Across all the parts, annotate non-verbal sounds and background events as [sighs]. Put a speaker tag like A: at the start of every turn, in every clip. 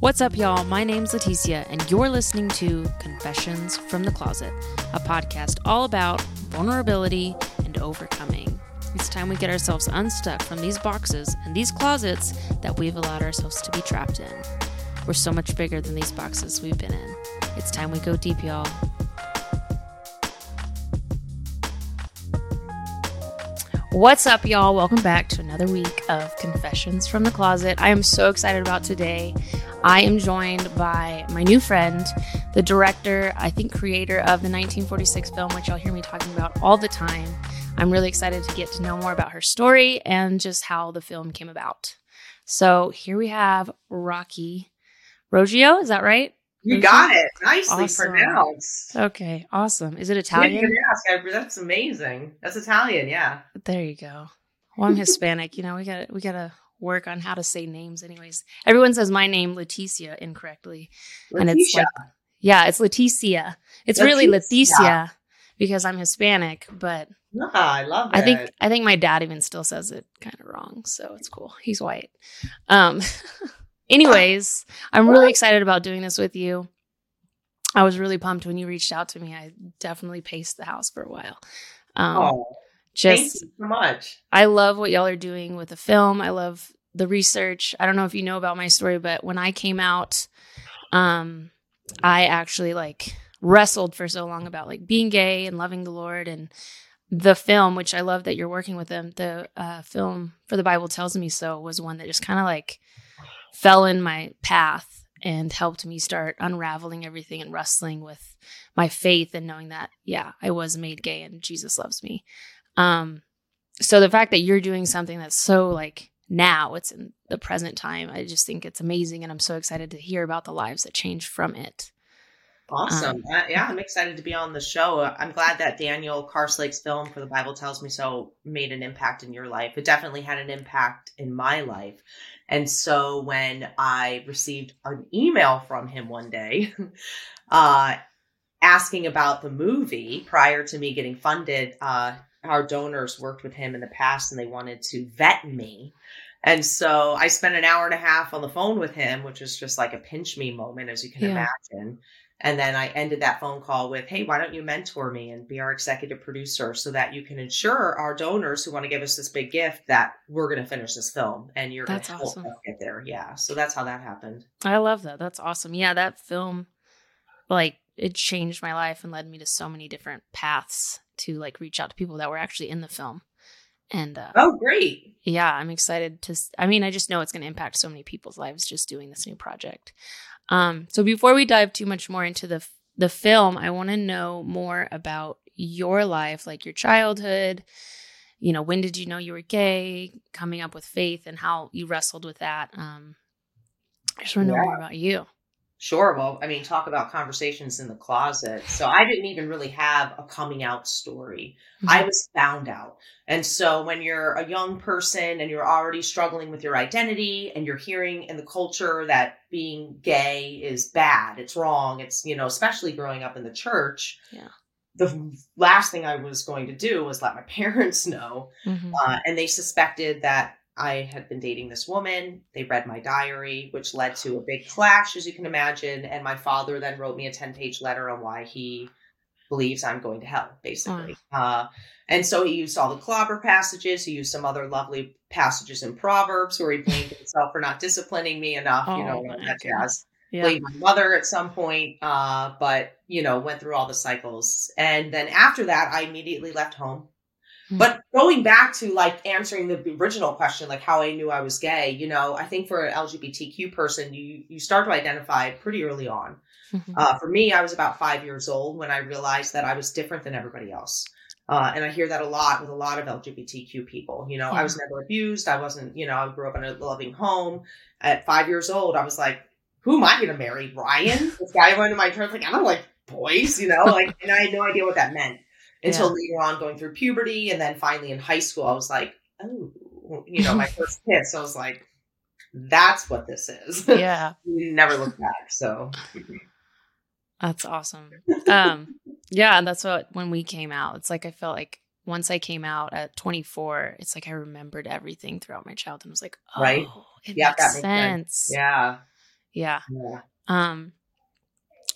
A: What's up, y'all? My name's Leticia, and you're listening to Confessions from the Closet, a podcast all about vulnerability and overcoming. It's time we get ourselves unstuck from these boxes and these closets that we've allowed ourselves to be trapped in. We're so much bigger than these boxes we've been in. It's time we go deep, y'all. What's up, y'all? Welcome back to another week of Confessions from the Closet. I am so excited about today. I am joined by my new friend, the director, I think creator of the 1946 film, which y'all hear me talking about all the time. I'm really excited to get to know more about her story and just how the film came about. So here we have Rocky Roggio. Is that right?
B: You got it. Nicely awesome. pronounced.
A: Okay, awesome. Is it Italian?
B: Ask. That's amazing. That's Italian, yeah.
A: There you go. Well, I'm Hispanic. you know, we got we got to work on how to say names. Anyways, everyone says my name Leticia incorrectly,
B: Leticia. and it's like
A: yeah, it's Leticia. It's Leticia. really Leticia because I'm Hispanic, but
B: ah, I love it.
A: I think I think my dad even still says it kind of wrong, so it's cool. He's white. Um. [laughs] Anyways, I'm really excited about doing this with you. I was really pumped when you reached out to me. I definitely paced the house for a while.
B: Um, oh, just so much.
A: I love what y'all are doing with the film. I love the research. I don't know if you know about my story, but when I came out, um, I actually like wrestled for so long about like being gay and loving the Lord and the film, which I love that you're working with them. The uh, film for the Bible tells me so was one that just kind of like fell in my path and helped me start unraveling everything and wrestling with my faith and knowing that yeah i was made gay and jesus loves me um so the fact that you're doing something that's so like now it's in the present time i just think it's amazing and i'm so excited to hear about the lives that changed from it
B: Awesome. Um, uh, yeah, I'm excited to be on the show. I'm glad that Daniel Karslake's film for the Bible Tells Me So made an impact in your life. It definitely had an impact in my life. And so when I received an email from him one day, [laughs] uh, asking about the movie prior to me getting funded, uh, our donors worked with him in the past and they wanted to vet me. And so I spent an hour and a half on the phone with him, which was just like a pinch me moment, as you can yeah. imagine. And then I ended that phone call with, hey, why don't you mentor me and be our executive producer so that you can ensure our donors who want to give us this big gift that we're going to finish this film and you're going to help awesome. us get there. Yeah. So that's how that happened.
A: I love that. That's awesome. Yeah. That film, like, it changed my life and led me to so many different paths to like reach out to people that were actually in the film. And uh,
B: oh, great.
A: Yeah. I'm excited to, I mean, I just know it's going to impact so many people's lives just doing this new project. Um, so before we dive too much more into the the film, I want to know more about your life, like your childhood. You know, when did you know you were gay? Coming up with faith and how you wrestled with that. Um, I just want to know more about you.
B: Sure. Well, I mean, talk about conversations in the closet. So I didn't even really have a coming out story. Mm-hmm. I was found out. And so when you're a young person and you're already struggling with your identity and you're hearing in the culture that being gay is bad, it's wrong, it's, you know, especially growing up in the church.
A: Yeah.
B: The last thing I was going to do was let my [laughs] parents know. Mm-hmm. Uh, and they suspected that I had been dating this woman. They read my diary, which led to a big clash, as you can imagine. And my father then wrote me a 10 page letter on why he believes I'm going to hell, basically. Mm. Uh, and so he used all the clobber passages. He used some other lovely passages in Proverbs where he blamed himself for not disciplining me enough, oh, you know, that jazz. Yeah. Blamed my mother at some point, uh, but, you know, went through all the cycles. And then after that, I immediately left home. But going back to like answering the original question, like how I knew I was gay, you know, I think for an LGBTQ person, you you start to identify pretty early on. Mm-hmm. Uh, for me, I was about five years old when I realized that I was different than everybody else. Uh, and I hear that a lot with a lot of LGBTQ people. You know, yeah. I was never abused. I wasn't, you know, I grew up in a loving home. At five years old, I was like, who am I going to marry? Ryan? this guy went to my church, like, I don't like boys, you know, like, and I had no idea what that meant until yeah. later on going through puberty and then finally in high school i was like oh you know my [laughs] first kiss i was like that's what this is
A: yeah [laughs]
B: never look back so
A: that's awesome um yeah that's what when we came out it's like i felt like once i came out at 24 it's like i remembered everything throughout my childhood i was like oh
B: right
A: it yeah, makes, sense.
B: makes sense yeah
A: Yeah. yeah. Um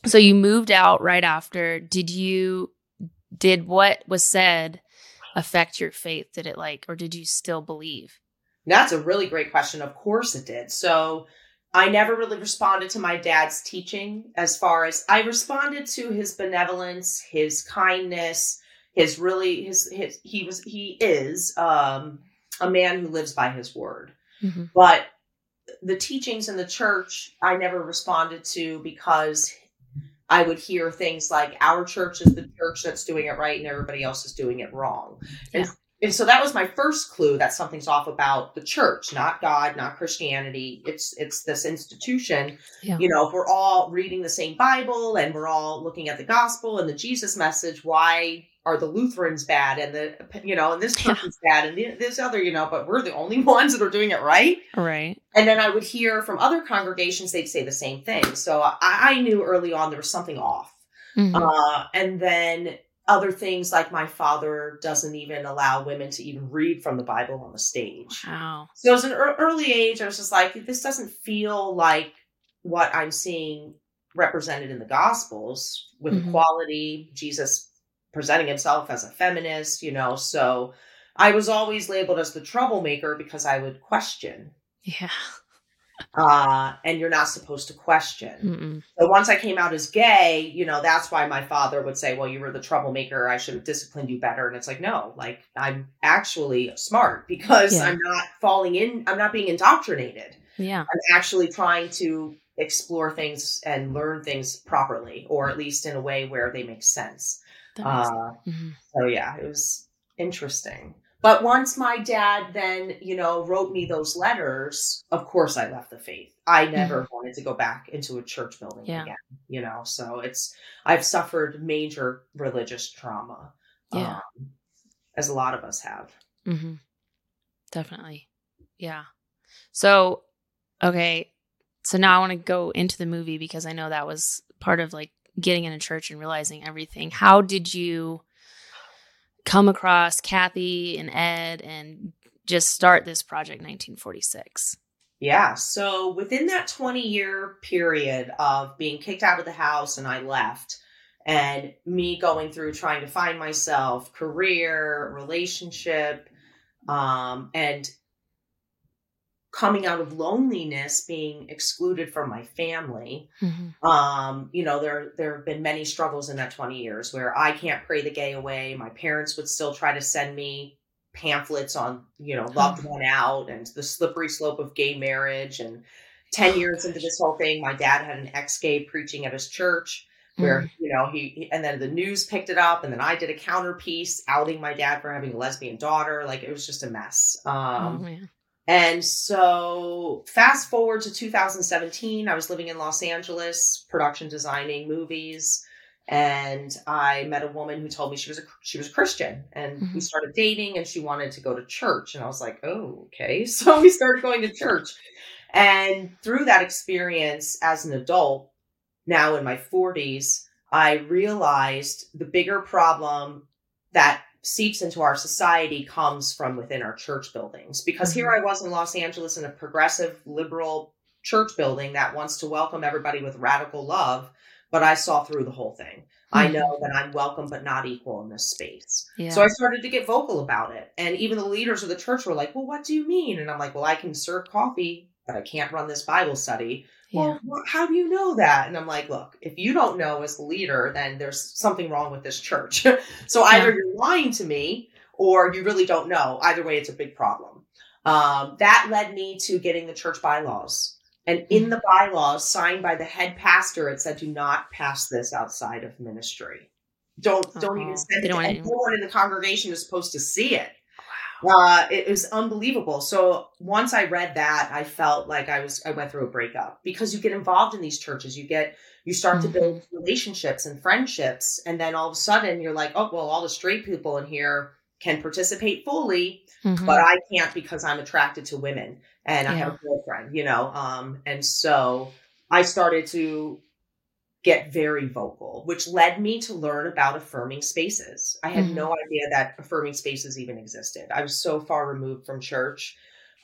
A: so you moved out right after. Did you did what was said affect your faith? Did it like or did you still believe?
B: That's a really great question. Of course it did. So I never really responded to my dad's teaching as far as I responded to his benevolence, his kindness, his really his his he was he is um a man who lives by his word. Mm-hmm. But the teachings in the church I never responded to because I would hear things like our church is the church that's doing it right and everybody else is doing it wrong. Yeah. And, and so that was my first clue that something's off about the church, not God, not Christianity. It's it's this institution. Yeah. You know, if we're all reading the same Bible and we're all looking at the gospel and the Jesus message, why are the Lutherans bad and the you know and this person's yeah. bad and this other you know but we're the only [laughs] ones that are doing it right
A: right
B: and then I would hear from other congregations they'd say the same thing so I, I knew early on there was something off mm-hmm. uh, and then other things like my father doesn't even allow women to even read from the Bible on the stage.
A: Wow.
B: So as an early age, I was just like, this doesn't feel like what I'm seeing represented in the Gospels with mm-hmm. equality, Jesus presenting himself as a feminist, you know. So I was always labeled as the troublemaker because I would question.
A: Yeah. [laughs]
B: Uh, and you're not supposed to question. Mm-mm. So once I came out as gay, you know, that's why my father would say, Well, you were the troublemaker. I should have disciplined you better. And it's like, no, like I'm actually smart because yeah. I'm not falling in, I'm not being indoctrinated.
A: Yeah.
B: I'm actually trying to explore things and learn things properly, or at least in a way where they make sense. Uh, mm-hmm. So yeah, it was interesting. But once my dad then, you know, wrote me those letters, of course I left the faith. I never mm-hmm. wanted to go back into a church building yeah. again, you know. So it's I've suffered major religious trauma.
A: Yeah. Um,
B: as a lot of us have.
A: Mm-hmm. Definitely. Yeah. So, okay. So now I want to go into the movie because I know that was part of like getting in a church and realizing everything. How did you come across Kathy and Ed and just start this project 1946?
B: Yeah. So within that 20 year period of being kicked out of the house and I left, and me going through trying to find myself, career, relationship, um, and coming out of loneliness being excluded from my family. Mm-hmm. um you know there there have been many struggles in that 20 years where i can't pray the gay away. My parents would still try to send me pamphlets on you know Love Won Out and the slippery slope of gay marriage. And 10 years into this whole thing my dad had an ex-gay preaching at his church where mm. you know he and then the news picked it up and then i did a counterpiece outing my dad for having a lesbian daughter. Like it was just a mess. Um oh, and so, fast forward to 2017, I was living in Los Angeles, production designing movies, and I met a woman who told me she was a she was a Christian, and mm-hmm. we started dating, and she wanted to go to church, and I was like, oh, okay. [laughs] So we started going to church, and through that experience as an adult, now in my 40s, I realized the bigger problem that seeps into our society comes from within our church buildings. Because mm-hmm. here I was in Los Angeles in a progressive liberal church building that wants to welcome everybody with radical love, but I saw through the whole thing. Mm-hmm. I know that I'm welcome but not equal in this space. Yeah. So I started to get vocal about it. And even the leaders of the church were like, Well, what do you mean? And I'm like, Well, I can serve coffee, but I can't run this Bible study. Yeah. Well, how do you know that? And I'm like, look, if you don't know as the leader, then there's something wrong with this church. [laughs] so either yeah. you're lying to me or you really don't know. Either way, it's a big problem. Um, that led me to getting the church bylaws. And in mm. the bylaws signed by the head pastor, it said, do not pass this outside of ministry. Don't, don't even send it. And no one in the congregation is supposed to see it. Uh, it was unbelievable. So once I read that, I felt like I was I went through a breakup because you get involved in these churches, you get you start mm-hmm. to build relationships and friendships, and then all of a sudden you're like, oh well, all the straight people in here can participate fully, mm-hmm. but I can't because I'm attracted to women and yeah. I have a girlfriend, you know. Um, and so I started to get very vocal, which led me to learn about affirming spaces. I had mm-hmm. no idea that affirming spaces even existed. I was so far removed from church.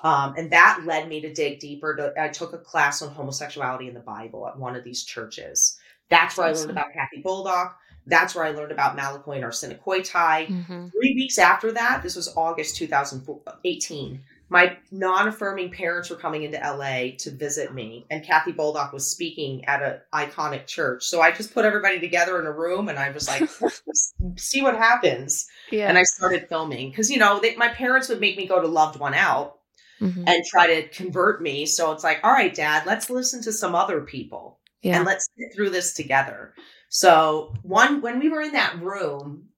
B: Um, and that led me to dig deeper. To, I took a class on homosexuality in the Bible at one of these churches. That's where awesome. I learned about Kathy Baldock. That's where I learned about Malakoi and Arsenokoitai. Mm-hmm. Three weeks after that, this was August 2018, my non-affirming parents were coming into LA to visit me, and Kathy Baldock was speaking at an iconic church. So I just put everybody together in a room, and I was like, [laughs] "See what happens." Yeah. And I started filming because you know they, my parents would make me go to Love Won Out mm-hmm. and try to convert me. So it's like, "All right, Dad, let's listen to some other people, yeah. and let's get through this together." So one when we were in that room,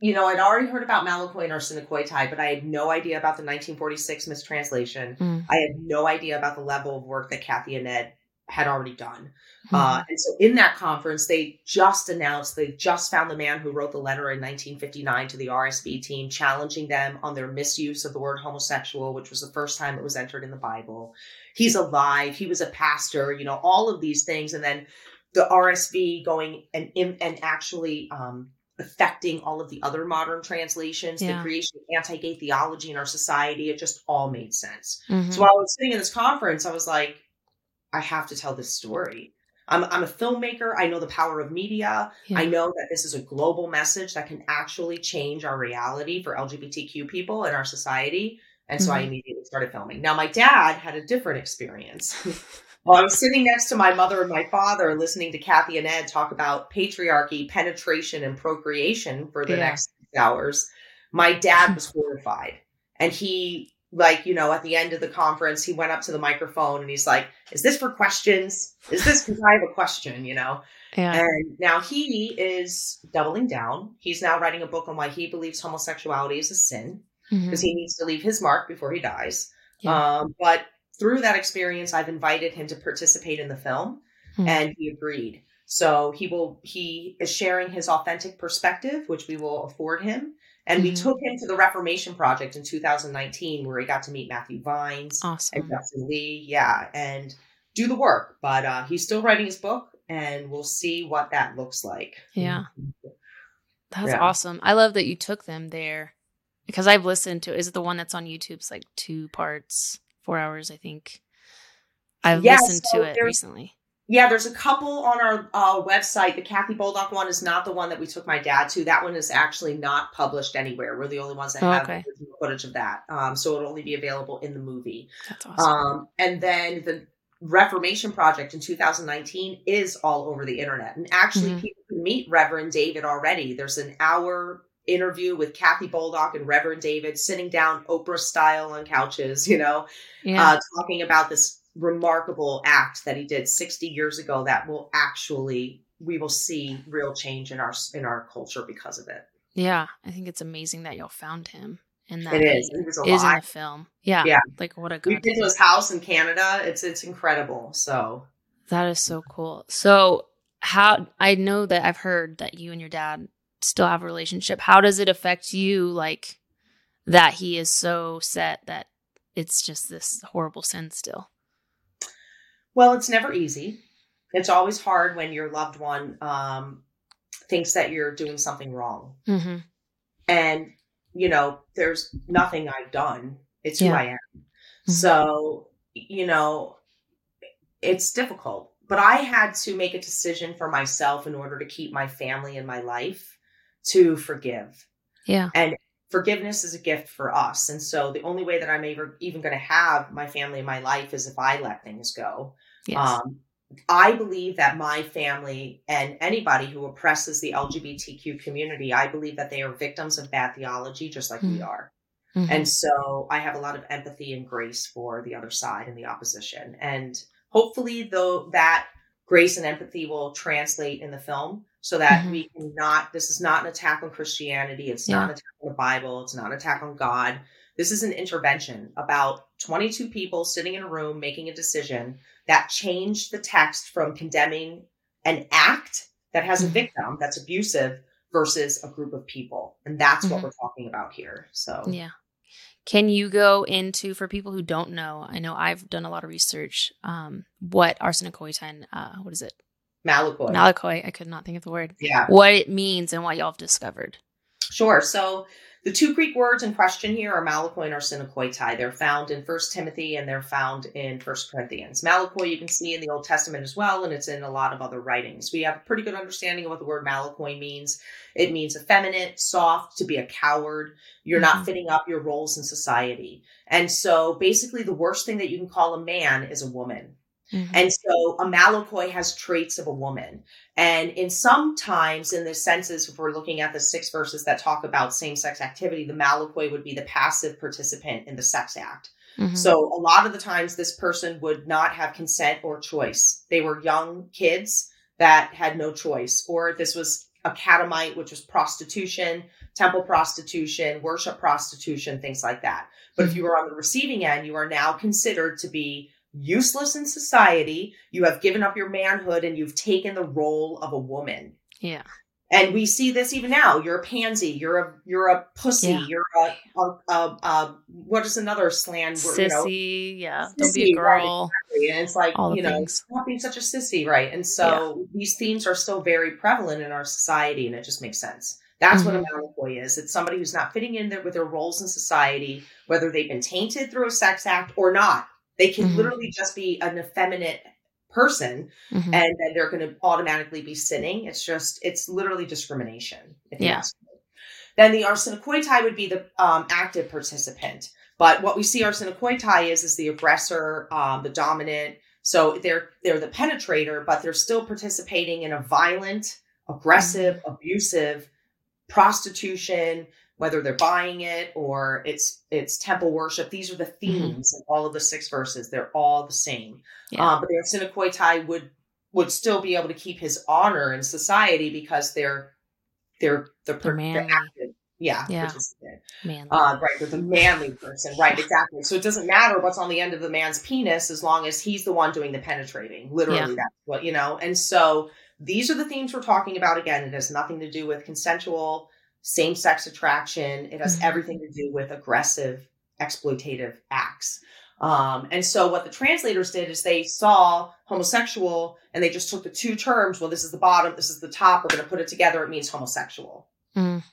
B: you know, I'd already heard about Malakoi and Arsenokoitai, but I had no idea about the 1946 mistranslation. Mm. I had no idea about the level of work that Kathy and Ed had already done. Mm. Uh, and so in that conference, they just announced, they just found the man who wrote the letter in 1959 to the RSV team, challenging them on their misuse of the word homosexual, which was the first time it was entered in the Bible. He's alive. He was a pastor, you know, all of these things. And then the RSV going and, and actually, um, affecting all of the other modern translations, yeah. the creation of anti gay theology in our society. It just all made sense. Mm-hmm. So while I was sitting in this conference, I was like, I have to tell this story. I'm, I'm a filmmaker. I know the power of media. Yeah. I know that this is a global message that can actually change our reality for LGBTQ people in our society. And so mm-hmm. I immediately started filming. Now, my dad had a different experience. [laughs] Well, I was sitting next to my mother and my father listening to Kathy and Ed talk about patriarchy, penetration, and procreation for the yeah. next hours. My dad was horrified. And he, like, you know, at the end of the conference, he went up to the microphone and he's like, Is this for questions? Is this because I have a question, you know? Yeah. And now he is doubling down. He's now writing a book on why he believes homosexuality is a sin because mm-hmm. he needs to leave his mark before he dies. Yeah. Um, but through that experience, I've invited him to participate in the film, hmm. and he agreed. So he will he is sharing his authentic perspective, which we will afford him. And mm-hmm. we took him to the Reformation Project in 2019, where he got to meet Matthew Vines awesome. and Justin Lee. Yeah, and do the work. But uh, he's still writing his book, and we'll see what that looks like.
A: Yeah, that's yeah. awesome. I love that you took them there because I've listened to. Is it the one that's on YouTube? It's like two parts four hours, I think. I've yeah, listened so to it recently.
B: Yeah, there's a couple on our uh, website. The Kathy Baldock one is not the one that we took my dad to. That one is actually not published anywhere. We're the only ones that oh, have okay. footage of that. Um, so it'll only be available in the movie. That's awesome. Um, and then the Reformation Project in 2019 is all over the internet. And actually, mm-hmm. people can meet Reverend David already. There's an hour interview with Kathy Baldock and Reverend David sitting down Oprah style on couches, you know, yeah. uh, talking about this remarkable act that he did 60 years ago that will actually we will see real change in our in our culture because of it.
A: Yeah, I think it's amazing that y'all found him and that it is. It is in the film. Yeah, yeah. Like what a
B: we've been to his house in Canada. It's it's incredible. So
A: that is so cool. So how I know that I've heard that you and your dad still have a relationship how does it affect you like that he is so set that it's just this horrible sin still?
B: Well it's never easy. It's always hard when your loved one um, thinks that you're doing something wrong. Mm-hmm. and you know there's nothing i've done. It's yeah. who i am. Mm-hmm. so you know it's difficult. But i had to make a decision for myself in order to keep my family in my life to forgive.
A: Yeah.
B: And forgiveness is a gift for us. And so the only way that I'm ever, even going to have my family in my life is if I let things go. Yes. Um, I believe that my family and anybody who oppresses the LGBTQ community, I believe that they are victims of bad theology, just like mm-hmm. we are. Mm-hmm. And so I have a lot of empathy and grace for the other side and the opposition. And hopefully, though, that grace and empathy will translate in the film so that mm-hmm. we can not this is not an attack on christianity it's yeah. not an attack on the bible it's not an attack on god this is an intervention about 22 people sitting in a room making a decision that changed the text from condemning an act that has a mm-hmm. victim that's abusive versus a group of people and that's mm-hmm. what we're talking about here so
A: yeah can you go into for people who don't know i know i've done a lot of research um, what arsenokoitai uh, what is it
B: Malakoi.
A: Malakoi. I could not think of the word.
B: Yeah.
A: What it means and what y'all have discovered.
B: Sure. So The two Greek words in question here are malakoi and arsenokoitai. They're found in First Timothy and they're found in First Corinthians. Malakoi you can see in the Old Testament as well, and it's in a lot of other writings. We have a pretty good understanding of what the word malakoi means. It means effeminate, soft, to be a coward. You're mm-hmm. not fitting up your roles in society. And so basically the worst thing that you can call a man is a woman. Mm-hmm. And so a malakoi has traits of a woman. And in some times in the senses, if we're looking at the six verses that talk about same sex activity, the malakoi would be the passive participant in the sex act. Mm-hmm. So a lot of the times this person would not have consent or choice. They were young kids that had no choice, or this was a catamite, which was prostitution, temple prostitution, worship prostitution, things like that. But mm-hmm. if you were on the receiving end, you are now considered to be useless in society. You have given up your manhood and you've taken the role of a woman.
A: Yeah.
B: And we see this even now. You're a pansy. You're a you're a pussy. Yeah. You're a, a, a, a, what is another slang
A: word? Sissy. You know? Yeah. Sissy, Don't be a girl.
B: Right, exactly. And it's like you know, things. not being such a sissy, right? And so yeah. these themes are still very prevalent in our society, and it just makes sense. That's mm-hmm. what a malakoi is. It's somebody who's not fitting in there with their roles in society, whether they've been tainted through a sex act or not. They can mm-hmm. literally just be an effeminate person mm-hmm. and then they're going to automatically be sinning. It's just, it's literally discrimination.
A: yeah.
B: Then the arsenokoitai would be the um, active participant. But what we see arsenokoitai is, is the aggressor, um, the dominant. So they're, they're the penetrator, but they're still participating in a violent, aggressive, mm-hmm. abusive prostitution, whether they're buying it or it's it's temple worship. These are the mm-hmm. themes mm-hmm. of all of the six verses. They're all the same. Yeah. Um, but the Arsenokoitai would would still be able to keep his honor in society because they're they're the per- they're active. Yeah,
A: yeah.
B: manly. Uh, right, they're the manly person. Right, exactly. So it doesn't matter what's on the end of the man's penis as long as he's the one doing the penetrating. Literally, yeah. that's what you know. And so these are the themes we're talking about. Again, it has nothing to do with consensual same sex attraction. It has mm-hmm. everything to do with aggressive, exploitative acts. Um, and so what the translators did is they saw homosexual and they just took the two terms. Well, this is the bottom, this is the top. We're going to put it together. It means homosexual. Mm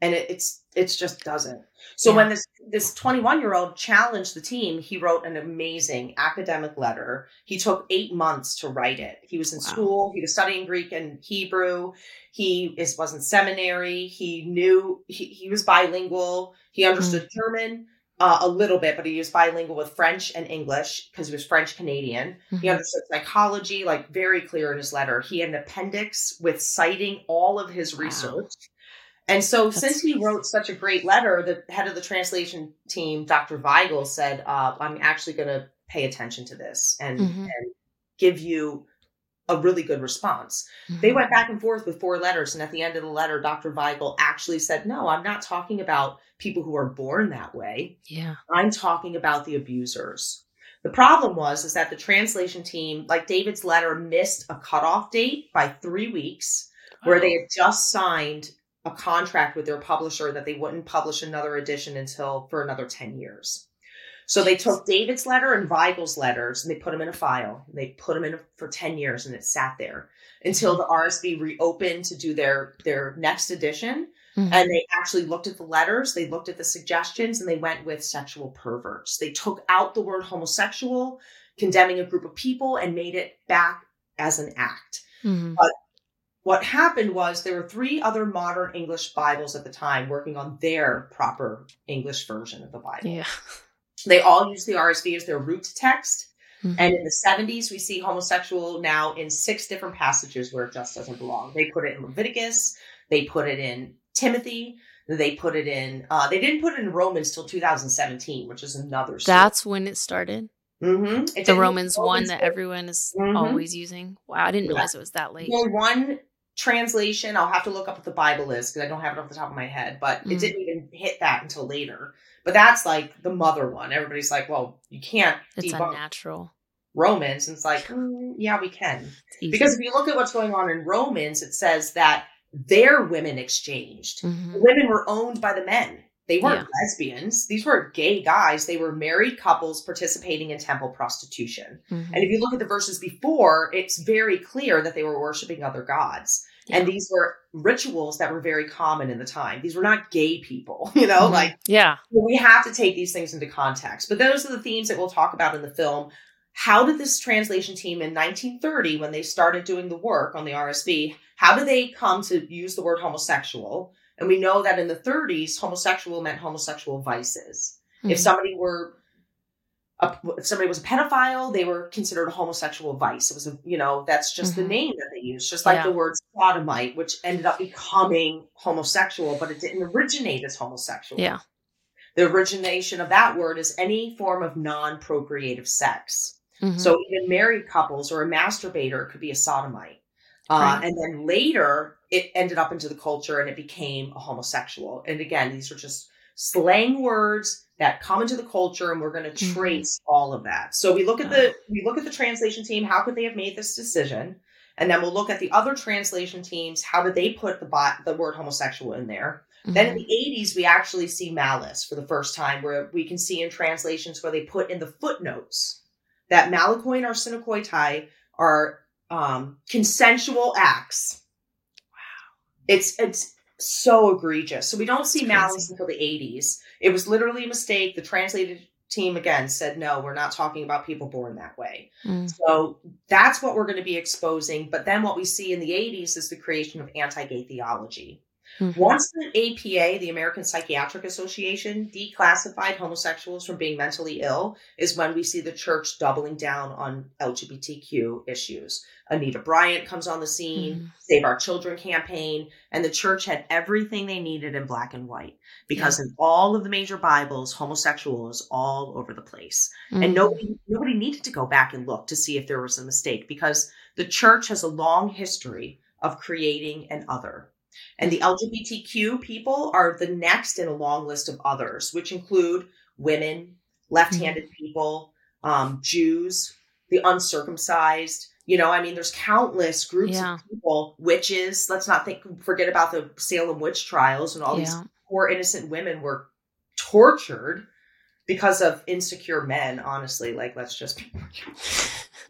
B: and it, it's it's just doesn't. So yeah. when this this 21 year old challenged the team, he wrote an amazing academic letter. He took eight months to write it. He was in wow. school. He was studying Greek and Hebrew. He is was in seminary. He knew he, he was bilingual. He understood mm. German. Uh, a little bit, but he was bilingual with French and English because he was French Canadian. Mm-hmm. He understood psychology, like very clear in his letter. He had an appendix with citing all of his research. And so, That's since he wrote such a great letter, the head of the translation team, Dr. Weigle, said, uh, I'm actually going to pay attention to this and, mm-hmm. and give you a really good response. Mm-hmm. They went back and forth with four letters. And at the end of the letter, Dr. Weigle actually said, No, I'm not talking about people who are born that way.
A: Yeah.
B: I'm talking about the abusers. The problem was is that the translation team, like David's letter, missed a cutoff date by three weeks, where they had just signed a contract with their publisher that they wouldn't publish another edition until for another 10 years. So they took David's letter and Weigle's letters and they put them in a file. And they put them in for 10 years and it sat there until the RSV reopened to do their their next edition. Mm-hmm. And they actually looked at the letters, they looked at the suggestions, and they went with sexual perverts. They took out the word homosexual, condemning a group of people, and made it back as an act. Mm-hmm. But what happened was there were three other modern English Bibles at the time working on their proper English version of the Bible.
A: Yeah.
B: They all use the RSV as their root text. Mm-hmm. And in the 70s, we see homosexual now in six different passages where it just doesn't belong. They put it in Leviticus, they put it in Timothy, they put it in, uh, they didn't put it in Romans till 2017, which is another
A: story. That's when it started.
B: Mm-hmm.
A: the Romans one that everyone is mm-hmm. always using. Wow, I didn't realize yeah. it was that late.
B: Well, one translation, I'll have to look up what the Bible is because I don't have it off the top of my head, but mm. it didn't even hit that until later. But that's like the mother one. Everybody's like, well, you can't.
A: It's unnatural.
B: Romans. And it's like, mm, yeah, we can. Because if you look at what's going on in Romans, it says that their women exchanged. Mm-hmm. The women were owned by the men. They weren't yeah. lesbians. These were gay guys. They were married couples participating in temple prostitution. Mm-hmm. And if you look at the verses before, it's very clear that they were worshiping other gods. Yeah. And these were rituals that were very common in the time. These were not gay people, [laughs] you know, mm-hmm. like,
A: yeah.
B: We have to take these things into context. But those are the themes that we'll talk about in the film. How did this translation team in 1930, when they started doing the work on the RSV, how did they come to use the word homosexual? And we know that in the 30s, homosexual meant homosexual vices. Mm-hmm. If somebody were a, if somebody was a pedophile, they were considered a homosexual vice. It was a, you know, that's just mm-hmm. the name that they used, just like yeah. the word sodomite, which ended up becoming homosexual, but it didn't originate as homosexual.
A: Yeah.
B: The origination of that word is any form of non procreative sex. Mm-hmm. So even married couples or a masturbator could be a sodomite. Uh, right. And then later, it ended up into the culture and it became a homosexual. And again, these are just slang words that come into the culture and we're going to mm-hmm. trace mm-hmm. all of that. So we look at the we look at the translation team, how could they have made this decision? And then we'll look at the other translation teams, how did they put the bot, the word homosexual in there? Mm-hmm. Then in the 80s we actually see malice for the first time where we can see in translations where they put in the footnotes that malakoi and arsenokoitai are um, consensual acts Wow. it's it's so egregious. So we don't see malice until the 80s. It was literally a mistake. The translated team again said no, we're not talking about people born that way. Mm. So that's what we're going to be exposing. But then what we see in the 80s is the creation of anti-gay theology. Mm-hmm. Once the APA, the American Psychiatric Association, declassified homosexuals from being mentally ill, is when we see the church doubling down on LGBTQ issues. Anita Bryant comes on the scene, mm-hmm. Save Our Children campaign, and the church had everything they needed in black and white because yeah. in all of the major Bibles, homosexual is all over the place. Mm-hmm. And nobody nobody needed to go back and look to see if there was a mistake because the church has a long history of creating an other and the LGBTQ people are the next in a long list of others, which include women, left handed mm-hmm. people, um, Jews, the uncircumcised. You know, I mean, there's countless groups yeah. of people, witches. Let's not think, forget about the Salem witch trials and all yeah. these poor innocent women were tortured because of insecure men. Honestly, like let's just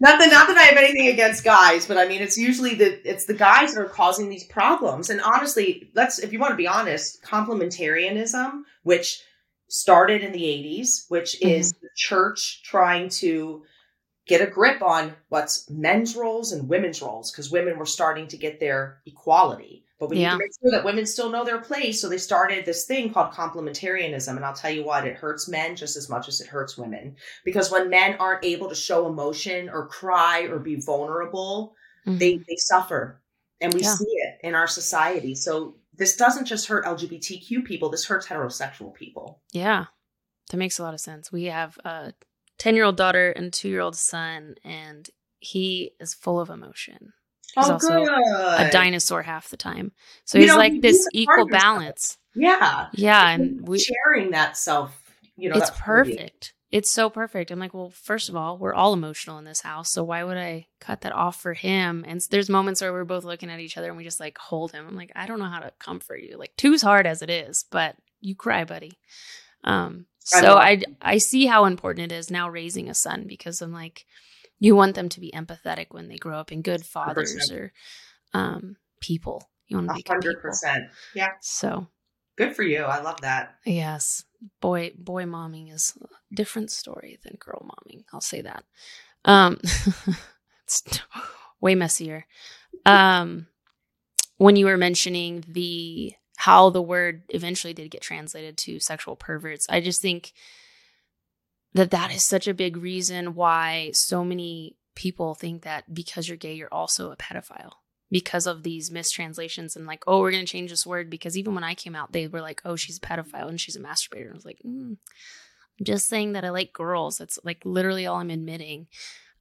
B: not that not that I have anything against guys, but I mean it's usually the it's the guys that are causing these problems. And honestly, let's if you want to be honest, complementarianism, which started in the 80s, which mm-hmm. is the church trying to get a grip on what's men's roles and women's roles because women were starting to get their equality. But we yeah. need to make sure that women still know their place. So they started this thing called complementarianism. And I'll tell you what, it hurts men just as much as it hurts women. Because when men aren't able to show emotion or cry or be vulnerable, mm-hmm. they, they suffer. And we yeah. see it in our society. So this doesn't just hurt LGBTQ people, this hurts heterosexual people.
A: Yeah. That makes a lot of sense. We have a 10 year old daughter and two year old son, and he is full of emotion. He's oh, also good. a dinosaur half the time. So you he's know, like this equal balance.
B: Yeah.
A: Yeah. And
B: we, sharing that self, you know,
A: it's perfect. It's so perfect. I'm like, well, first of all, we're all emotional in this house. So why would I cut that off for him? And there's moments where we're both looking at each other and we just like hold him. I'm like, I don't know how to comfort you. Like, two's hard as it is, but you cry, buddy. Um, so I, I see how important it is now raising a son because I'm like, you want them to be empathetic when they grow up and good fathers 100%. or um, people. You want to be hundred percent.
B: Yeah.
A: So
B: good for you. I love that.
A: Yes, boy, boy, momming is a different story than girl momming. I'll say that. Um, [laughs] it's way messier. Um, when you were mentioning the how the word eventually did get translated to sexual perverts, I just think that that is such a big reason why so many people think that because you're gay you're also a pedophile because of these mistranslations and like oh we're going to change this word because even when i came out they were like oh she's a pedophile and she's a masturbator. And i was like mm, i'm just saying that i like girls. That's like literally all i'm admitting.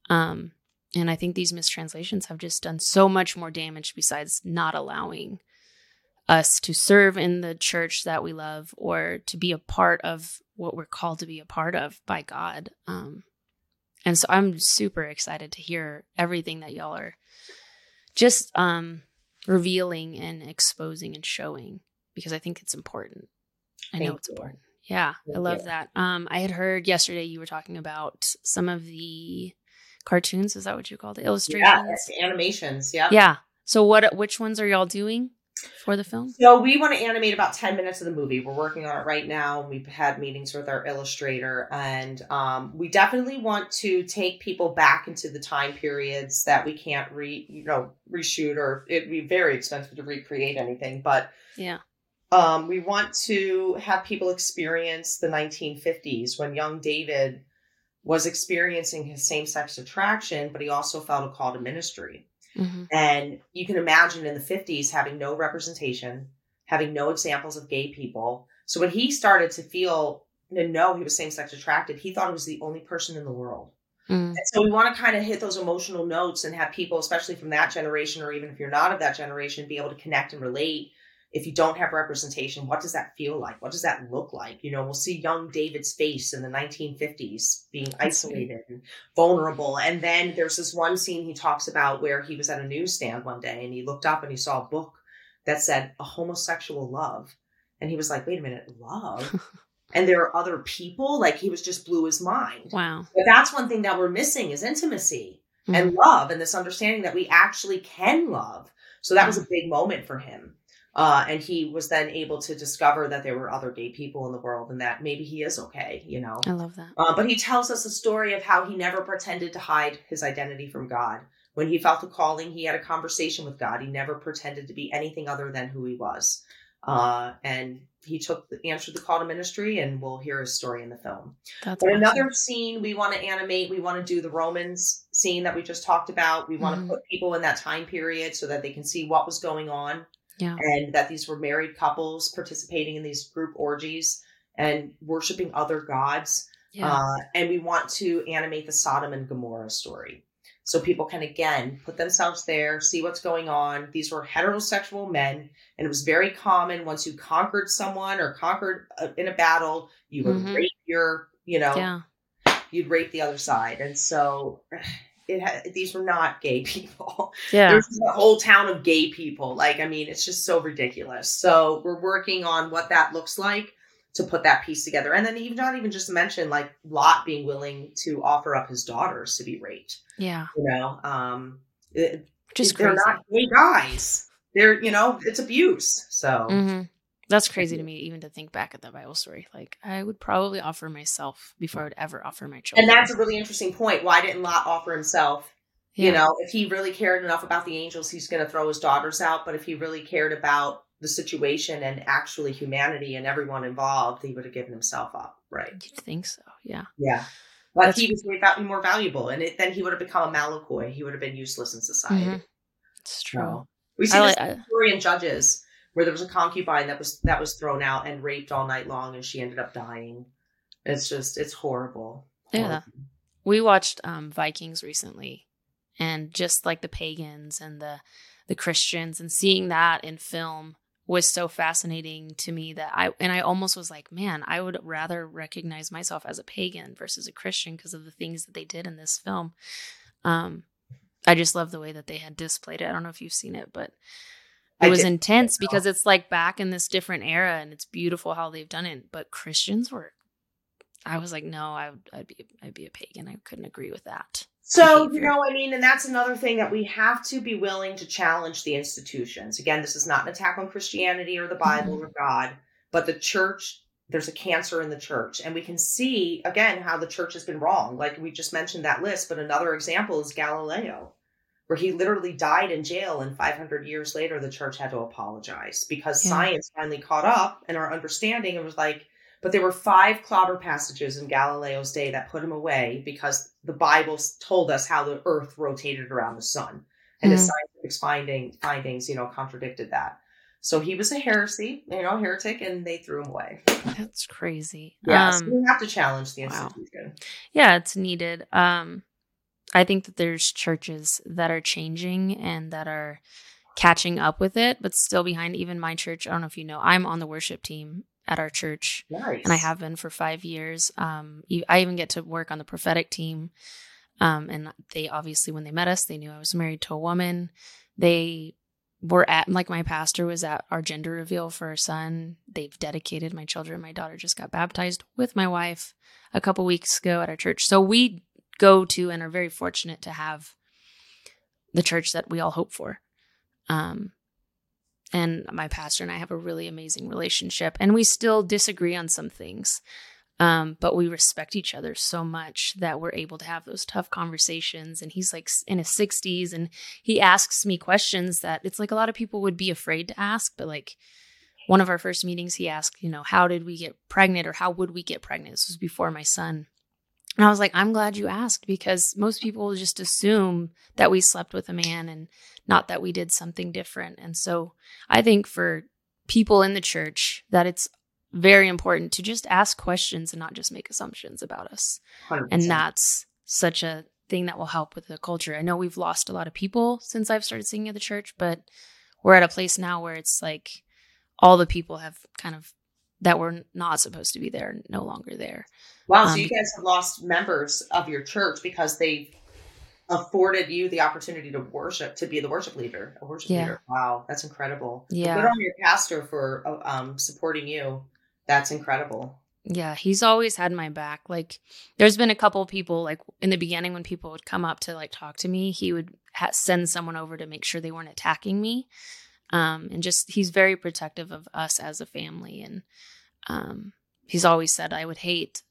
A: Um and i think these mistranslations have just done so much more damage besides not allowing us to serve in the church that we love or to be a part of what we're called to be a part of by God. Um, and so I'm super excited to hear everything that y'all are just um, revealing and exposing and showing because I think it's important. I know it's you. important. Yeah, Thank I love that. Um, I had heard yesterday you were talking about some of the cartoons. Is that what you called it? Illustrations,
B: yeah, animations. Yeah,
A: yeah. So what? Which ones are y'all doing? For the film?
B: So we want to animate about 10 minutes of the movie. We're working on it right now. We've had meetings with our illustrator and um, we definitely want to take people back into the time periods that we can't re, you know, reshoot or it'd be very expensive to recreate anything. But
A: yeah.
B: Um, we want to have people experience the 1950s when young David was experiencing his same sex attraction, but he also felt a call to ministry. Mm-hmm. And you can imagine in the 50s having no representation, having no examples of gay people. So when he started to feel and know he was same sex attracted, he thought he was the only person in the world. Mm. And so we want to kind of hit those emotional notes and have people, especially from that generation, or even if you're not of that generation, be able to connect and relate if you don't have representation, what does that feel like? What does that look like? You know, we'll see young David's face in the 1950s being isolated and vulnerable. And then there's this one scene he talks about where he was at a newsstand one day and he looked up and he saw a book that said a homosexual love. And he was like, wait a minute, love? [laughs] and there are other people? Like he was just blew his mind.
A: Wow.
B: But that's one thing that we're missing is intimacy mm-hmm. and love and this understanding that we actually can love. So that was a big moment for him. Uh, and he was then able to discover that there were other gay people in the world and that maybe he is okay, you know.
A: I love that.
B: Uh, but he tells us a story of how he never pretended to hide his identity from God. When he felt a calling, he had a conversation with God. He never pretended to be anything other than who he was. Uh, and he took the, answered the call to ministry, and we'll hear his story in the film. That's but awesome. another scene we want to animate. We want to do the Romans scene that we just talked about. We want mm-hmm. to put people in that time period so that they can see what was going on
A: yeah.
B: And that these were married couples participating in these group orgies and worshiping other gods. Yeah. Uh, and we want to animate the Sodom and Gomorrah story. So people can again put themselves there, see what's going on. These were heterosexual men, and it was very common once you conquered someone or conquered a, uh, in a battle, you would mm-hmm. rape your, you know, yeah. you'd rape the other side. And so [sighs] it ha- these were not gay [laughs] people.
A: Yeah.
B: There's a whole town of gay people. Like, I mean, it's just so ridiculous. So we're working on what that looks like to put that piece together. And then even not even just mention like Lot being willing to offer up his daughters to be raped.
A: Yeah.
B: You know, um it,
A: just
B: they're
A: crazy.
B: not gay guys. They're, you know, it's abuse. So
A: mm-hmm. That's crazy to me, even to think back at the Bible story. Like, I would probably offer myself before I would ever offer my children.
B: And that's a really interesting point. Why didn't Lot offer himself? Yeah. You know, if he really cared enough about the angels, he's going to throw his daughters out. But if he really cared about the situation and actually humanity and everyone involved, he would have given himself up. Right.
A: You'd think so. Yeah.
B: Yeah. But that's he was way more valuable. And it, then he would have become a Malakoi. He would have been useless in society. Mm-hmm.
A: It's true. So,
B: we see I this story in Judges where there was a concubine that was that was thrown out and raped all night long and she ended up dying. It's just it's horrible.
A: Yeah. Horrible. We watched um, Vikings recently and just like the pagans and the the Christians and seeing that in film was so fascinating to me that I and I almost was like, man, I would rather recognize myself as a pagan versus a Christian because of the things that they did in this film. Um, I just love the way that they had displayed it. I don't know if you've seen it, but it was intense because it's like back in this different era and it's beautiful how they've done it but christians were i was like no I would, i'd be i'd be a pagan. I couldn't agree with that
B: so behavior. you know i mean and that's another thing that we have to be willing to challenge the institutions. Again this is not an attack on christianity or the bible mm-hmm. or god but the church there's a cancer in the church. And we can see again how the church has been wrong. Like we just mentioned that list but another example is galileo where he literally died in jail and 500 years later the church had to apologize because yeah. science finally caught up and our understanding it was like but there were five clobber passages in galileo's day that put him away because the bible told us how the earth rotated around the sun. And mm-hmm. his scientific finding, findings you know contradicted that. So he was a heresy you know heretic and they threw him away.
A: That's crazy.
B: Yeah um, so we have to challenge the institution. Wow.
A: yeah it's needed. Um I think that there's churches that are changing and that are catching up with it, but still behind even my church. I don't know if you know, I'm on the worship team at our church
B: nice.
A: and I have been for five years. Um, I even get to work on the prophetic team. Um, and they obviously, when they met us, they knew I was married to a woman. They we're at like my pastor was at our gender reveal for our son. They've dedicated my children. My daughter just got baptized with my wife a couple weeks ago at our church. So we go to and are very fortunate to have the church that we all hope for. Um, and my pastor and I have a really amazing relationship, and we still disagree on some things. Um, but we respect each other so much that we're able to have those tough conversations. And he's like in his 60s and he asks me questions that it's like a lot of people would be afraid to ask. But like one of our first meetings, he asked, you know, how did we get pregnant or how would we get pregnant? This was before my son. And I was like, I'm glad you asked because most people just assume that we slept with a man and not that we did something different. And so I think for people in the church that it's very important to just ask questions and not just make assumptions about us. 100%. And that's such a thing that will help with the culture. I know we've lost a lot of people since I've started singing at the church, but we're at a place now where it's like all the people have kind of that were not supposed to be there no longer there.
B: Wow, um, so you guys have lost members of your church because they afforded you the opportunity to worship, to be the worship leader, a worship yeah. leader. Wow, that's incredible. Yeah. Good on your pastor for uh, um, supporting you. That's incredible.
A: Yeah, he's always had my back. Like, there's been a couple people, like in the beginning, when people would come up to like talk to me, he would ha- send someone over to make sure they weren't attacking me. Um, and just he's very protective of us as a family. And um, he's always said, I would hate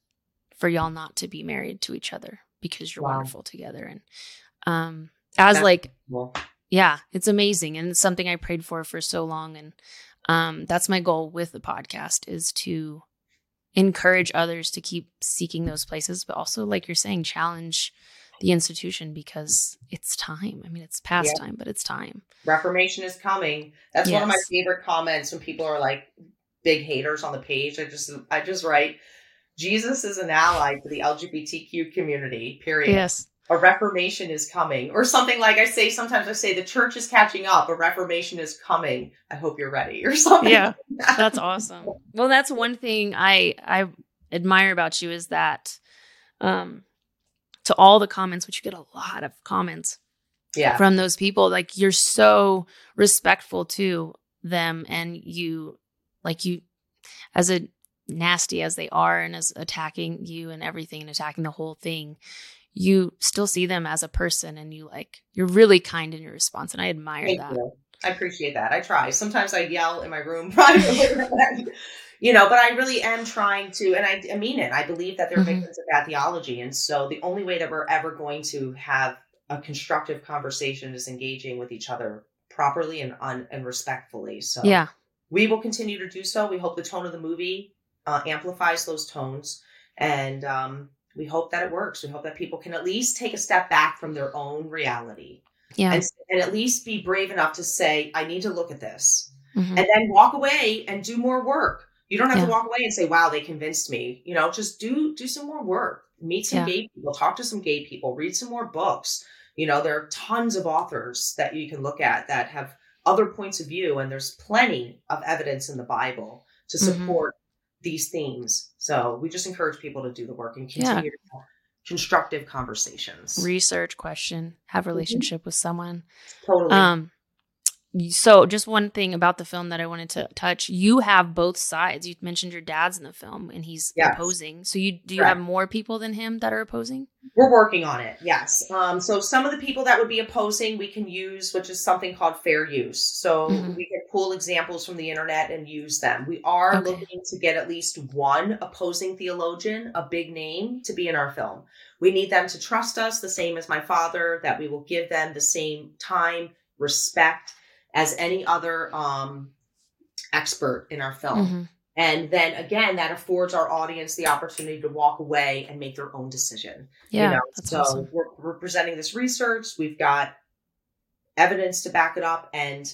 A: for y'all not to be married to each other because you're wow. wonderful together. And um, as That's like, cool. yeah, it's amazing, and it's something I prayed for for so long. And um, that's my goal with the podcast is to encourage others to keep seeking those places, but also, like you're saying, challenge the institution because it's time. I mean, it's past time, but it's time.
B: Reformation is coming. That's yes. one of my favorite comments when people are like big haters on the page. I just I just write Jesus is an ally to the LGBTQ community. Period.
A: Yes
B: a reformation is coming or something like i say sometimes i say the church is catching up a reformation is coming i hope you're ready or [laughs] something
A: yeah that's awesome well that's one thing i i admire about you is that um to all the comments which you get a lot of comments
B: yeah.
A: from those people. Like you're so respectful to them and you like you as a nasty as they are and as attacking you and everything and attacking the whole thing you still see them as a person and you like you're really kind in your response and i admire Thank that. you.
B: i appreciate that. I try. Sometimes i yell in my room [laughs] [laughs] you know but i really am trying to and i, I mean it i believe that they're mm-hmm. victims of bad theology and so the only way that we're ever going to have a constructive conversation is engaging with each other properly and un, and respectfully so
A: yeah
B: we will continue to do so we hope the tone of the movie uh, amplifies those tones and um we hope that it works. We hope that people can at least take a step back from their own reality.
A: Yeah.
B: And, and at least be brave enough to say, I need to look at this. Mm-hmm. And then walk away and do more work. You don't have yeah. to walk away and say, wow, they convinced me. You know, just do do some more work. Meet some yeah. gay people, talk to some gay people, read some more books. You know, there are tons of authors that you can look at that have other points of view, and there's plenty of evidence in the Bible to mm-hmm. support these themes. So we just encourage people to do the work and continue yeah. constructive conversations.
A: Research, question, have mm-hmm. relationship mm-hmm. with someone.
B: Totally.
A: Um, so just one thing about the film that I wanted to touch. You have both sides. You mentioned your dad's in the film and he's yes. opposing. So you do you have more people than him that are opposing?
B: We're working on it. Yes. Um, so some of the people that would be opposing we can use which is something called fair use. So mm-hmm. we can pull examples from the internet and use them. We are okay. looking to get at least one opposing theologian, a big name to be in our film. We need them to trust us the same as my father that we will give them the same time, respect as any other um, expert in our film. Mm-hmm. And then again, that affords our audience the opportunity to walk away and make their own decision.
A: Yeah. You know?
B: so awesome. we're, we're presenting this research. We've got evidence to back it up and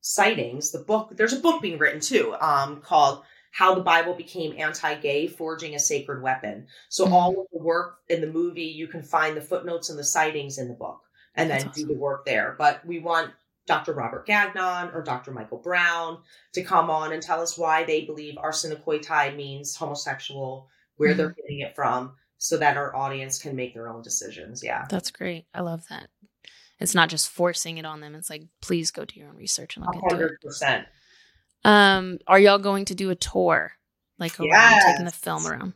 B: sightings. The book, there's a book being written too, um, called How the Bible Became Anti-Gay, Forging a Sacred Weapon. So mm-hmm. all of the work in the movie, you can find the footnotes and the sightings in the book and then awesome. do the work there. But we want Dr. Robert Gagnon or Dr. Michael Brown to come on and tell us why they believe arsenokoitai means homosexual, where mm-hmm. they're getting it from, so that our audience can make their own decisions. Yeah.
A: That's great. I love that. it's not just forcing it on them. It's like, please go do your own research and look into it.
B: 100%.
A: Um, are y'all going to do a tour? Like around,
B: Yes.
A: taking the film around?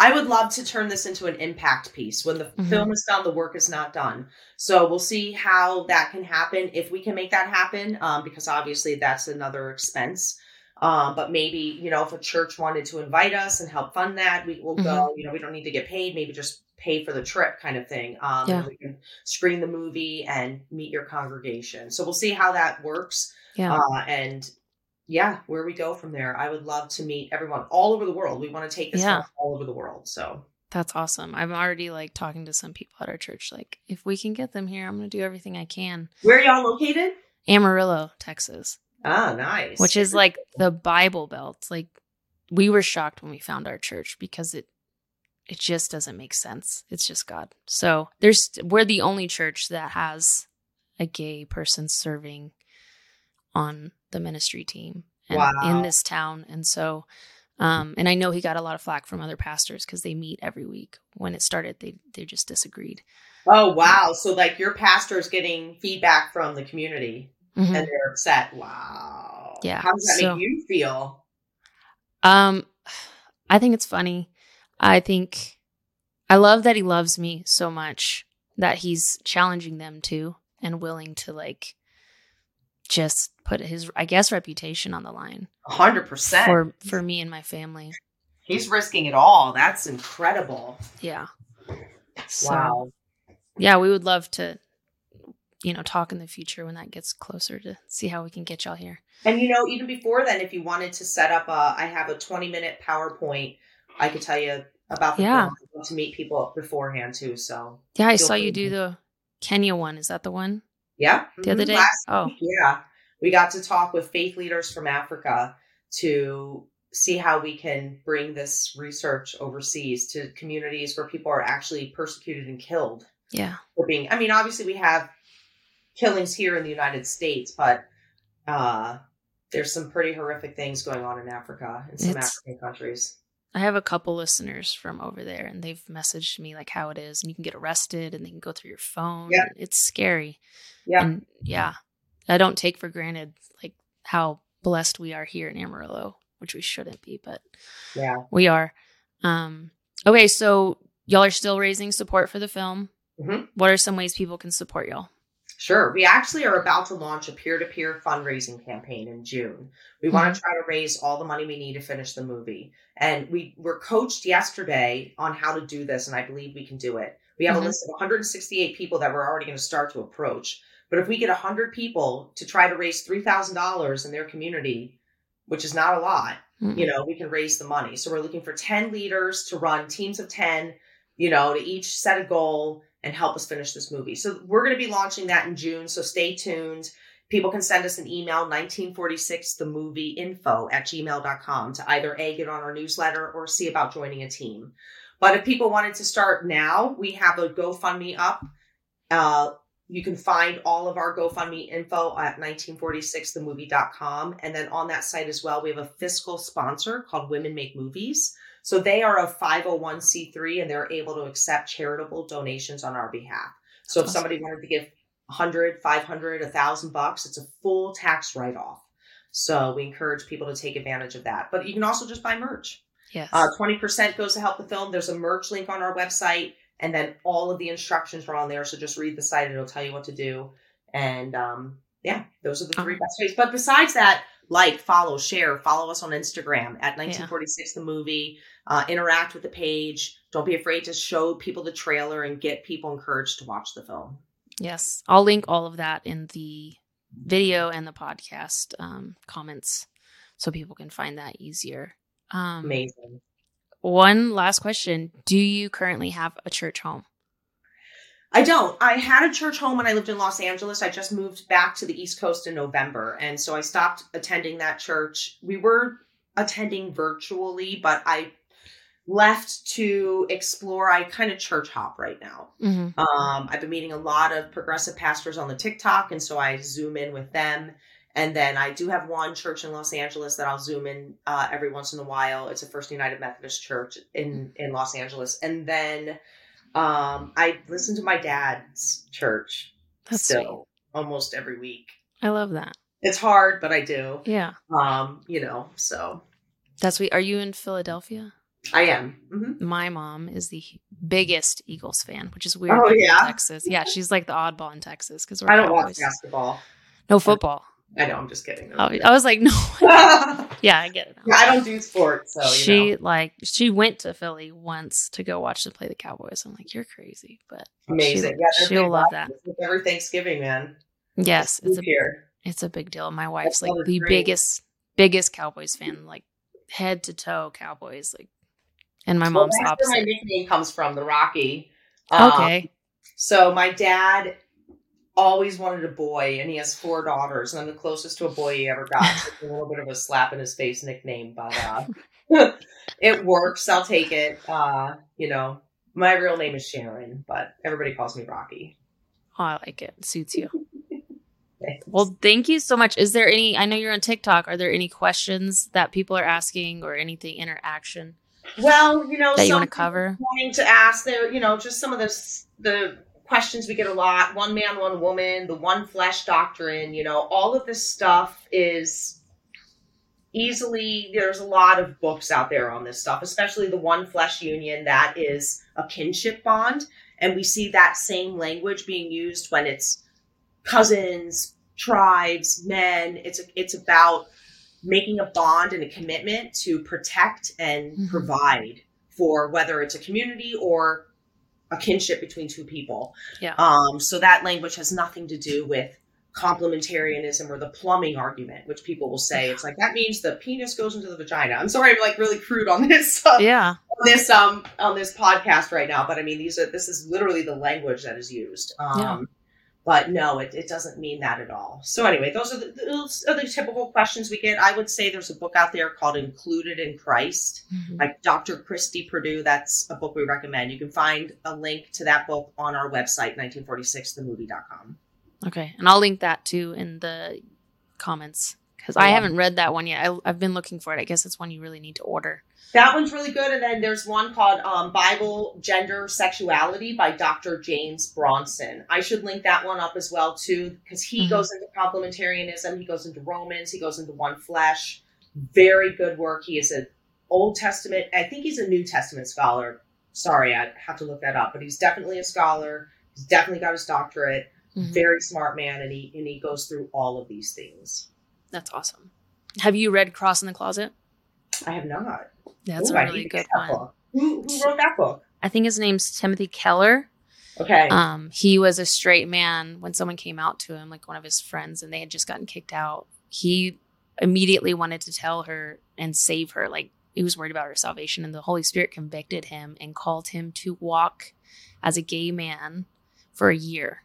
B: I would love to turn this into an impact piece. When the
A: Mhm.
B: film is done, the work is not done. So we'll see how that can happen if we can make that happen, um, because obviously that's another expense. Um, but maybe you know if a church wanted to invite us and help fund that, we will go. You know, we don't need to get paid. Maybe just pay for the trip, kind of thing. Um,
A: Yeah.
B: we can screen the movie and meet your congregation. So we'll see how that works.
A: Yeah.
B: Uh, and yeah, where we go from there. I would love to meet everyone all over the world. We want to take this
A: Yeah.
B: all over the world. So
A: That's awesome. I'm already like talking to some people at our church. Like, if we can get them here, I'm going to do everything I can.
B: where are y'all located?
A: Amarillo, Texas,
B: Ah, nice.
A: which is like the Bible Belt. Like, we were shocked when we found our church because it it just doesn't make sense. It's just God. So there's we're the only church that has a gay person serving on the ministry team and
B: Wow.
A: in this town. And so um and I know he got a lot of flack from other pastors because they meet every week. When it started, they they just disagreed.
B: Oh wow! So like your pastor is getting feedback from the community,
A: Mhm.
B: and they're upset. Wow.
A: Yeah,
B: How does that
A: so-
B: make you feel?
A: Um, I think it's funny. I think I love that he loves me so much that he's challenging them too and willing to like just put his, I guess, reputation on the line
B: hundred percent.
A: for for me and my family.
B: He's risking it all. That's incredible.
A: Yeah. So,
B: Wow.
A: Yeah, we would love to, you know, talk in the future when that gets closer to see how we can get y'all here.
B: And you know, even before then, if you wanted to set up a, I have a twenty-minute PowerPoint. I could tell you about the
A: Yeah.
B: film. I'd love to meet people beforehand too. So
A: Yeah, I saw you do the Kenya one. Is that the one
B: yeah,
A: the other
B: Mhm.
A: day?
B: Last
A: Oh,
B: week, yeah, we got to talk with faith leaders from Africa to see how we can bring this research overseas to communities where people are actually persecuted and killed
A: yeah.
B: for being. I mean, obviously we have killings here in the United States, but uh, there's some pretty horrific things going on in Africa in some
A: It's-
B: African countries.
A: I have a couple listeners from over there, and they've messaged me like how it is, and you can get arrested, and they can go through your phone.
B: Yeah.
A: It's scary.
B: Yeah.
A: and yeah, I don't take for granted like how blessed we are here in Amarillo, which we shouldn't be, but
B: Yeah.
A: we are. Um, okay, so y'all are still raising support for the film.
B: Mhm.
A: What are some ways people can support y'all?
B: Sure. We actually are about to launch a peer to peer fundraising campaign in June. We want to try to raise all the money we need to finish the movie. And we were coached yesterday on how to do this, and I believe we can do it. We have
A: Mhm.
B: a list of 168 people that we're already going to start to approach. But if we get 100 people to try to raise $3,000 in their community, which is not a lot,
A: Mhm.
B: you know, we can raise the money. So we're looking for 10 leaders to run teams of 10, you know, to each set a goal and help us finish this movie. So we're going to be launching that in June. So stay tuned. People can send us an email, 1946 the movie info at gmail.com to either A, get on our newsletter or see about joining a team. But if people wanted to start now, we have a GoFundMe up. Uh, you can find all of our GoFundMe info at 1946themovie.com. And then on that site as well, we have a fiscal sponsor called Women Make Movies. So they are a 501c3 and they're able to accept charitable donations on our behalf. So if somebody wanted to give 100, 500, 1000 bucks, it's a full tax write off. So we encourage people to take advantage of that. But you can also just buy merch.
A: Yes.
B: Uh, 20% goes to help the film. There's a merch link on our website, and then all of the instructions are on there. So just read the site, it'll tell you what to do. And um, yeah, those are the three best ways. But besides that, like, follow, share, follow us on Instagram at 1946 the movie. Uh, interact with the page. Don't be afraid to show people the trailer and get people encouraged to watch the film.
A: Yes, I'll link all of that in the video and the podcast um, comments so people can find that easier. Um,
B: Amazing.
A: One last question Do you currently have a church home?
B: I don't. I had a church home when I lived in Los Angeles. I just moved back to the East Coast in November. And so I stopped attending that church. We were attending virtually, but I left to explore. I kind of church hop right now.
A: Mm-hmm.
B: Um, I've been meeting a lot of progressive pastors on the TikTok, and so I zoom in with them. And then I do have one church in Los Angeles that I'll zoom in uh, every once in a while. It's a First United Methodist Church in in Los Angeles. And then um, I listen to my dad's church
A: That's
B: still
A: sweet.
B: almost every week.
A: I love that.
B: It's hard, but I do.
A: Yeah.
B: Um, you know, so
A: That's sweet. Are you in Philadelphia?
B: I am. hmm
A: My mom is the biggest Eagles fan, which is weird.
B: Oh, yeah?
A: Texas. Yeah, she's like the oddball in Texas because we're
B: I don't watch basketball.
A: No football.
B: I know. I'm just kidding.
A: Oh, I was like, no.
B: yeah, [laughs]
A: yeah, I get it. now.
B: I don't do sports, so you
A: she
B: know.
A: like she went to Philly once to go watch them play the Cowboys. I'm like, you're crazy, but
B: amazing.
A: She,
B: yeah,
A: she'll love that.
B: Every Thanksgiving, man.
A: Yes, it's a
B: here.
A: it's a big deal. My wife's
B: all
A: like
B: the
A: biggest biggest Cowboys fan, like head to toe Cowboys. Like, and my
B: Well,
A: mom's
B: that's where my nickname comes from, the Rocky. Um,
A: Okay,
B: So my dad always wanted a boy, and he has four daughters, and I'm the closest to a boy he ever got. So a little bit of a slap in his face nickname, but uh, [laughs] it works. I'll take it. Uh, you know, my real name is Sharon, but everybody calls me Rocky.
A: oh, I like it. it. Suits you. [laughs] Well, thank you so much. Is there any? I know you're on TikTok. Are there any questions that people are asking, or anything interaction
B: Well, you know,
A: that you want to cover?
B: wanting to ask there, you know, just some of the the questions we get a lot. One man, one woman, the one flesh doctrine. You know, all of this stuff is easily. There's a lot of books out there on this stuff, especially the one flesh union. That is a kinship bond, and we see that same language being used when it's cousins, tribes, men. It's it's about making a bond and a commitment to protect and
A: Mhm.
B: provide for whether it's a community or a kinship between two people.
A: Yeah.
B: Um, so that language has nothing to do with complementarianism or the plumbing argument, which people will say it's like that means the penis goes into the vagina. I'm sorry, I'm like really crude on this uh,
A: Yeah.
B: on this um on this podcast right now, but I mean these are this is literally the language that is used. Um
A: Yeah.
B: But no, it, it doesn't mean that at all. So anyway, those are the those are the typical questions we get. I would say there's a book out there called Included in Christ
A: Mhm.
B: like Dr. Christy Purdue. That's a book we recommend. You can find a link to that book on our website, 1946themovie.com.
A: Okay, and I'll link that too in the comments because I haven't read that one yet. I, I've been looking for it. I guess it's one you really need to order.
B: That one's really good. And then there's one called um, Bible, Gender, Sexuality by Dr. James Brownson. I should link that one up as well, too, because he
A: Mhm.
B: goes into complementarianism. He goes into Romans. He goes into one flesh. Very good work. He is an Old Testament, I think he's a New Testament scholar. Sorry, I have to look that up, but he's definitely a scholar. He's definitely got his doctorate.
A: Mhm.
B: Very smart man, and he and he goes through all of these things.
A: That's awesome. Have you read Cross in the Closet?
B: I have not.
A: That's
B: Ooh,
A: a really good one.
B: Who, who wrote that book?
A: I think his name's Timothy Keller.
B: Okay.
A: Um, he was a straight man when someone came out to him, like one of his friends, and they had just gotten kicked out. He immediately wanted to tell her and save her. Like he was worried about her salvation, and the Holy Spirit convicted him and called him to walk as a gay man for a year.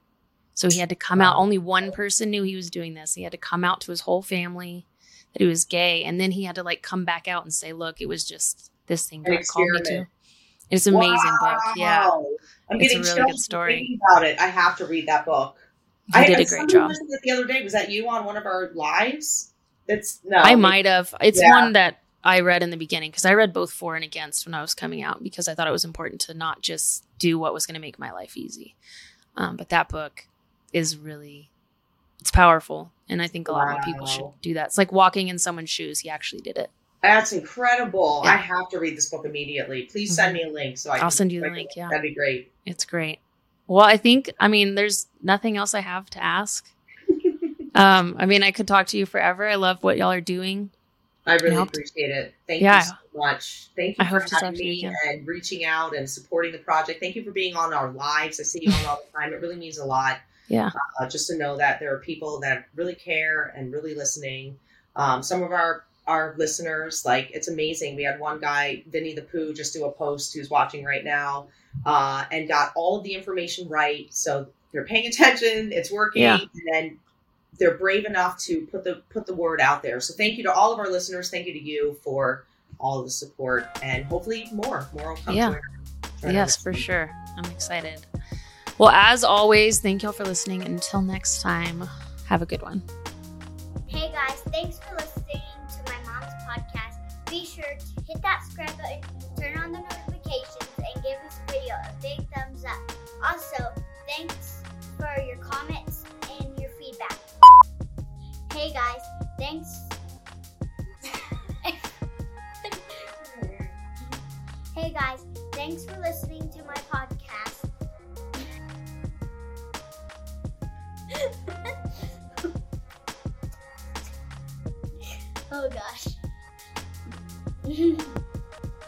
A: So he had to come out. Only one person knew he was doing this. He had to come out to his whole family that he was gay, and then he had to like come back out and say, "Look, it was just this thing God called me to." It's an amazing book. Yeah,
B: I'm
A: It's a
B: getting
A: really good story.
B: about it. I have to read that book.
A: he
B: I
A: did a great job.
B: the other day. Was that you on one of our lives? It's no.
A: I might have. It's
B: Yeah.
A: one that I read in the beginning because I read both for and against when I was coming out because I thought it was important to not just do what was going to make my life easy. Um, but that book is really, it's powerful, and I think a lot more people should do that. It's like walking in someone's shoes. He actually did it.
B: That's incredible.
A: Yeah.
B: I have to read this book immediately. Please send me a link so I.
A: I'll
B: can-
A: send you the link, yeah.
B: that'd be great.
A: It's great. Well, I think I mean there's nothing else I have to ask. [laughs] um, I mean I could talk to you forever. I love what y'all are doing.
B: I really appreciate it. Thank
A: Yeah.
B: you so much. Thank you
A: I
B: for having me and reaching out and supporting the project. Thank you for being on our lives. I see you on all the time. It really means a lot.
A: Yeah.
B: Uh, just to know that there are people that really care and really listening. Um, some of our our listeners, like it's amazing. We had one guy, Vinny the Pooh, just do a post who's watching right now, uh, and got all of the information right. So they're paying attention. It's working,
A: Yeah.
B: and then they're brave enough to put the put the word out there. So thank you to all of our listeners. Thank you to you for all the support, and hopefully more more will come.
A: Yeah.
B: to our- to our
A: Yes, for sure. I'm excited. Well, as always, thank y'all for listening. Until next time, have a good one.
C: Hey guys, thanks for listening to my mom's podcast. Be sure to hit that subscribe button, turn on the notifications, and give this video a big thumbs up. Also, thanks for your comments and your feedback. Hey guys, thanks. [laughs] hey guys, thanks for listening to my oh gosh. [laughs]